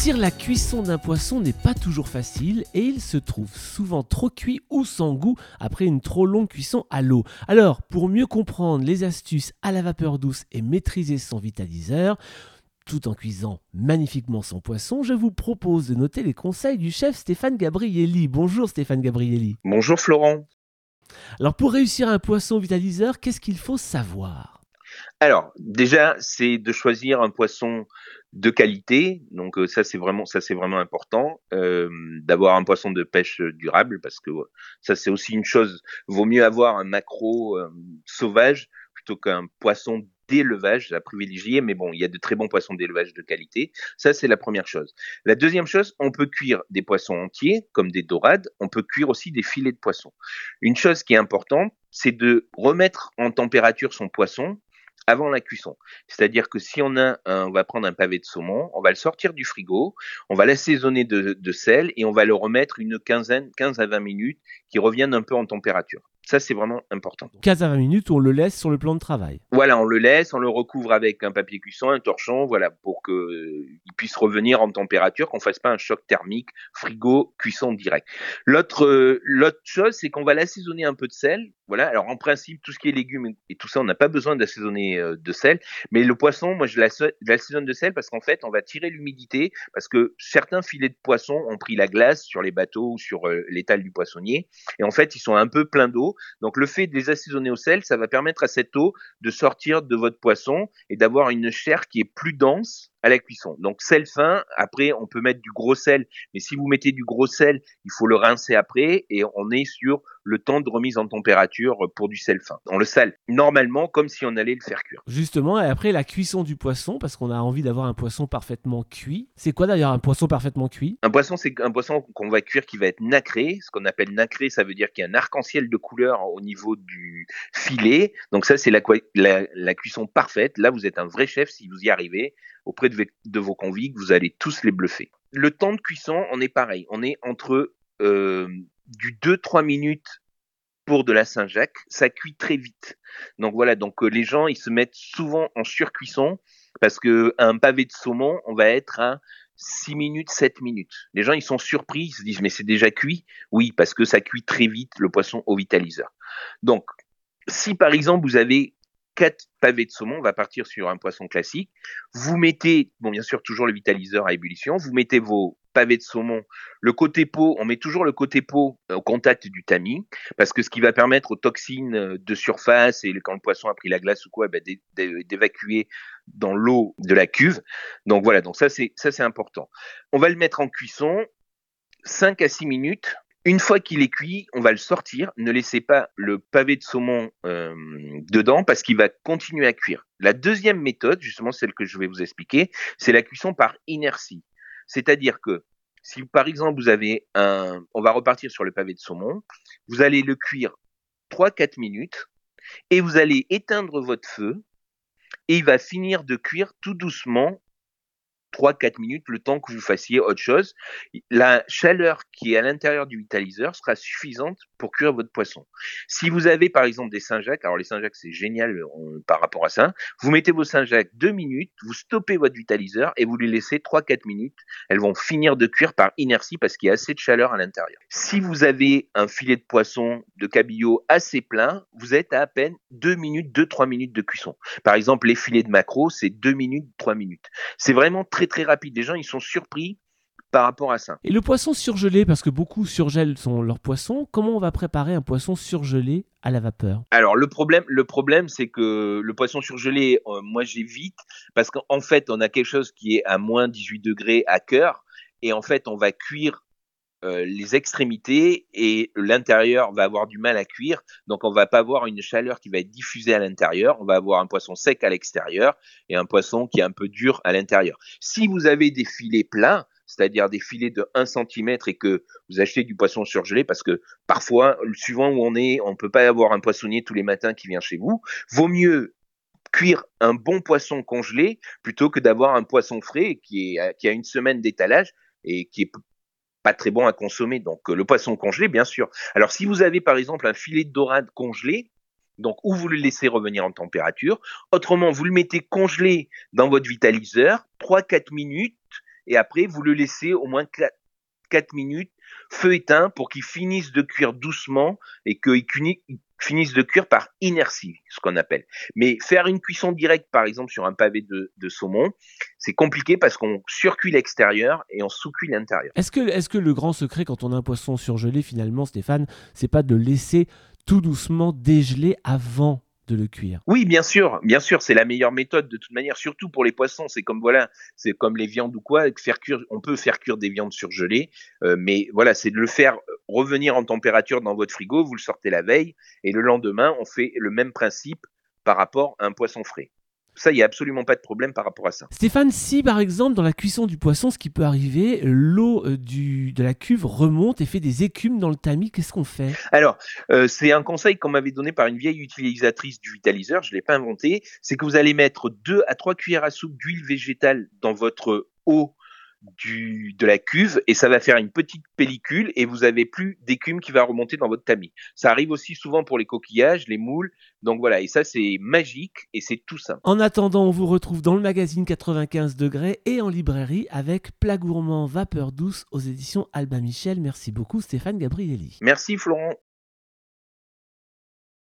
Réussir la cuisson d'un poisson n'est pas toujours facile et il se trouve souvent trop cuit ou sans goût après une trop longue cuisson à l'eau. Alors, pour mieux comprendre les astuces à la vapeur douce et maîtriser son vitaliseur, tout en cuisant magnifiquement son poisson, je vous propose de noter les conseils du chef Stéphane Gabrielli. Bonjour Stéphane Gabrielli. Bonjour Florent. Alors pour réussir un poisson vitaliseur, qu'est-ce qu'il faut savoir? Alors, déjà, c'est de choisir un poisson de qualité. Donc euh, ça c'est vraiment ça c'est vraiment important euh, d'avoir un poisson de pêche durable parce que ça c'est aussi une chose. Vaut mieux avoir un macro euh, sauvage plutôt qu'un poisson d'élevage à privilégier. Mais bon, il y a de très bons poissons d'élevage de qualité. Ça c'est la première chose. La deuxième chose, on peut cuire des poissons entiers comme des dorades. On peut cuire aussi des filets de poisson. Une chose qui est importante, c'est de remettre en température son poisson avant la cuisson. C'est-à-dire que si on a, on va prendre un pavé de saumon, on va le sortir du frigo, on va l'assaisonner de, de sel et on va le remettre une quinzaine, 15 à 20 minutes, qui reviennent un peu en température. Ça, c'est vraiment important. 15 à 20 minutes, on le laisse sur le plan de travail. Voilà, on le laisse, on le recouvre avec un papier cuisson, un torchon, voilà, pour qu'il euh, puisse revenir en température, qu'on fasse pas un choc thermique, frigo, cuisson direct. L'autre, euh, l'autre chose, c'est qu'on va l'assaisonner un peu de sel. Voilà, alors en principe, tout ce qui est légumes et tout ça, on n'a pas besoin d'assaisonner euh, de sel. Mais le poisson, moi, je l'assaisonne de sel parce qu'en fait, on va tirer l'humidité, parce que certains filets de poisson ont pris la glace sur les bateaux ou sur l'étal du poissonnier, et en fait, ils sont un peu pleins d'eau. Donc le fait de les assaisonner au sel, ça va permettre à cette eau de sortir de votre poisson et d'avoir une chair qui est plus dense à la cuisson. Donc sel fin, après on peut mettre du gros sel, mais si vous mettez du gros sel, il faut le rincer après et on est sur le temps de remise en température pour du sel fin. On le sale normalement comme si on allait le faire cuire. Justement, et après la cuisson du poisson, parce qu'on a envie d'avoir un poisson parfaitement cuit. C'est quoi d'ailleurs un poisson parfaitement cuit? Un poisson, c'est un poisson qu'on va cuire qui va être nacré. Ce qu'on appelle nacré, ça veut dire qu'il y a un arc-en-ciel de couleur au niveau du filet. Donc ça, c'est la, la, la cuisson parfaite. Là, vous êtes un vrai chef si vous y arrivez auprès de, vos convicts, vous allez tous les bluffer. Le temps de cuisson, on est pareil. On est entre euh, du 2-3 minutes pour de la Saint-Jacques. Ça cuit très vite. Donc voilà, donc euh, les gens, ils se mettent souvent en surcuisson parce que un pavé de saumon, on va être à 6 minutes, 7 minutes. Les gens, ils sont surpris, ils se disent, mais c'est déjà cuit? Oui, parce que ça cuit très vite le poisson au vitaliseur. Donc, si par exemple vous avez 4 pavés de saumon, on va partir sur un poisson classique. Vous mettez, bon bien sûr toujours le vitaliseur à ébullition, vous mettez vos pavés de saumon, le côté peau, on met toujours le côté peau euh, au contact du tamis, parce que ce qui va permettre aux toxines euh, de surface et quand le poisson a pris la glace ou quoi, bah, d'évacuer dans l'eau de la cuve. Donc voilà, donc c'est ça c'est important. On va le mettre en cuisson 5 à 6 minutes une fois qu'il est cuit, on va le sortir. Ne laissez pas le pavé de saumon euh, dedans parce qu'il va continuer à cuire. La deuxième méthode, justement celle que je vais vous expliquer, c'est la cuisson par inertie. C'est-à-dire que si par exemple vous avez un, on va repartir sur le pavé de saumon, vous allez le cuire 3-4 minutes et vous allez éteindre votre feu et il va finir de cuire tout doucement 3-4 minutes, le temps que vous fassiez autre chose. La chaleur qui est à l'intérieur du vitaliseur sera suffisante pour cuire votre poisson. Si vous avez par exemple des Saint-Jacques, alors les Saint-Jacques c'est génial euh, par rapport à ça, vous mettez vos Saint-Jacques 2 minutes, vous stoppez votre vitaliseur et vous les laissez 3-4 minutes. Elles vont finir de cuire par inertie parce qu'il y a assez de chaleur à l'intérieur. Si vous avez un filet de poisson de cabillaud assez plein, vous êtes à à peine 2 minutes, 2-3 minutes de cuisson. Par exemple, les filets de maquereau, c'est 2 minutes, 3 minutes. C'est vraiment très très rapide. Les gens, ils sont surpris par rapport à ça. Et le poisson surgelé, parce que beaucoup surgèlent son, leur poisson, comment on va préparer un poisson surgelé à la vapeur? Alors le problème, le problème, c'est que le poisson surgelé, euh, moi j'évite parce qu'en fait on a quelque chose qui est à moins 18 degrés à cœur et en fait on va cuire euh, les extrémités et l'intérieur va avoir du mal à cuire. Donc on va pas avoir une chaleur qui va être diffusée à l'intérieur. On va avoir un poisson sec à l'extérieur et un poisson qui est un peu dur à l'intérieur. Si vous avez des filets pleins, c'est-à-dire des filets de 1 cm et que vous achetez du poisson surgelé parce que parfois, suivant où on est, on peut pas avoir un poissonnier tous les matins qui vient chez vous. Vaut mieux cuire un bon poisson congelé plutôt que d'avoir un poisson frais qui, est, qui a une semaine d'étalage et qui est pas très bon à consommer. Donc euh, le poisson congelé, bien sûr. Alors si vous avez par exemple un filet de dorade congelé, donc ou vous le laissez revenir en température, autrement vous le mettez congelé dans votre vitaliseur 3-4 minutes et après vous le laissez au moins 4, minutes feu éteint pour qu'il finisse de cuire doucement et qu'il finissent de cuire par inertie, ce qu'on appelle. Mais faire une cuisson directe, par exemple, sur un pavé de, saumon, c'est compliqué parce qu'on surcuit l'extérieur et on sous-cuit l'intérieur. Est-ce que, est que le grand secret quand on a un poisson surgelé, finalement, Stéphane, c'est pas de laisser tout doucement dégeler avant le cuire. Oui, bien sûr, bien sûr, c'est la meilleure méthode de toute manière, surtout pour les poissons. C'est comme voilà, c'est comme les viandes ou quoi, faire cuire, on peut faire cuire des viandes surgelées, euh, mais voilà, c'est de le faire revenir en température dans votre frigo. Vous le sortez la veille et le lendemain, on fait le même principe par rapport à un poisson frais. Ça, il n'y a absolument pas de problème par rapport à ça. Stéphane, si par exemple dans la cuisson du poisson, ce qui peut arriver, l'eau euh, de la cuve remonte et fait des écumes dans le tamis, qu'est-ce qu'on fait? Alors, euh, c'est un conseil qu'on m'avait donné par une vieille utilisatrice du vitaliseur, je ne l'ai pas inventé, c'est que vous allez mettre 2 à 3 cuillères à soupe d'huile végétale dans votre eau du, de la cuve et ça va faire une petite pellicule et vous avez plus d'écume qui va remonter dans votre tamis. Ça arrive aussi souvent pour les coquillages, les moules. Donc voilà, et ça c'est magique et c'est tout ça. En attendant, on vous retrouve dans le magazine 95 degrés et en librairie avec Plat gourmand vapeur douce aux éditions Alba Michel. Merci beaucoup Stéphane Gabrielli. Merci Florent.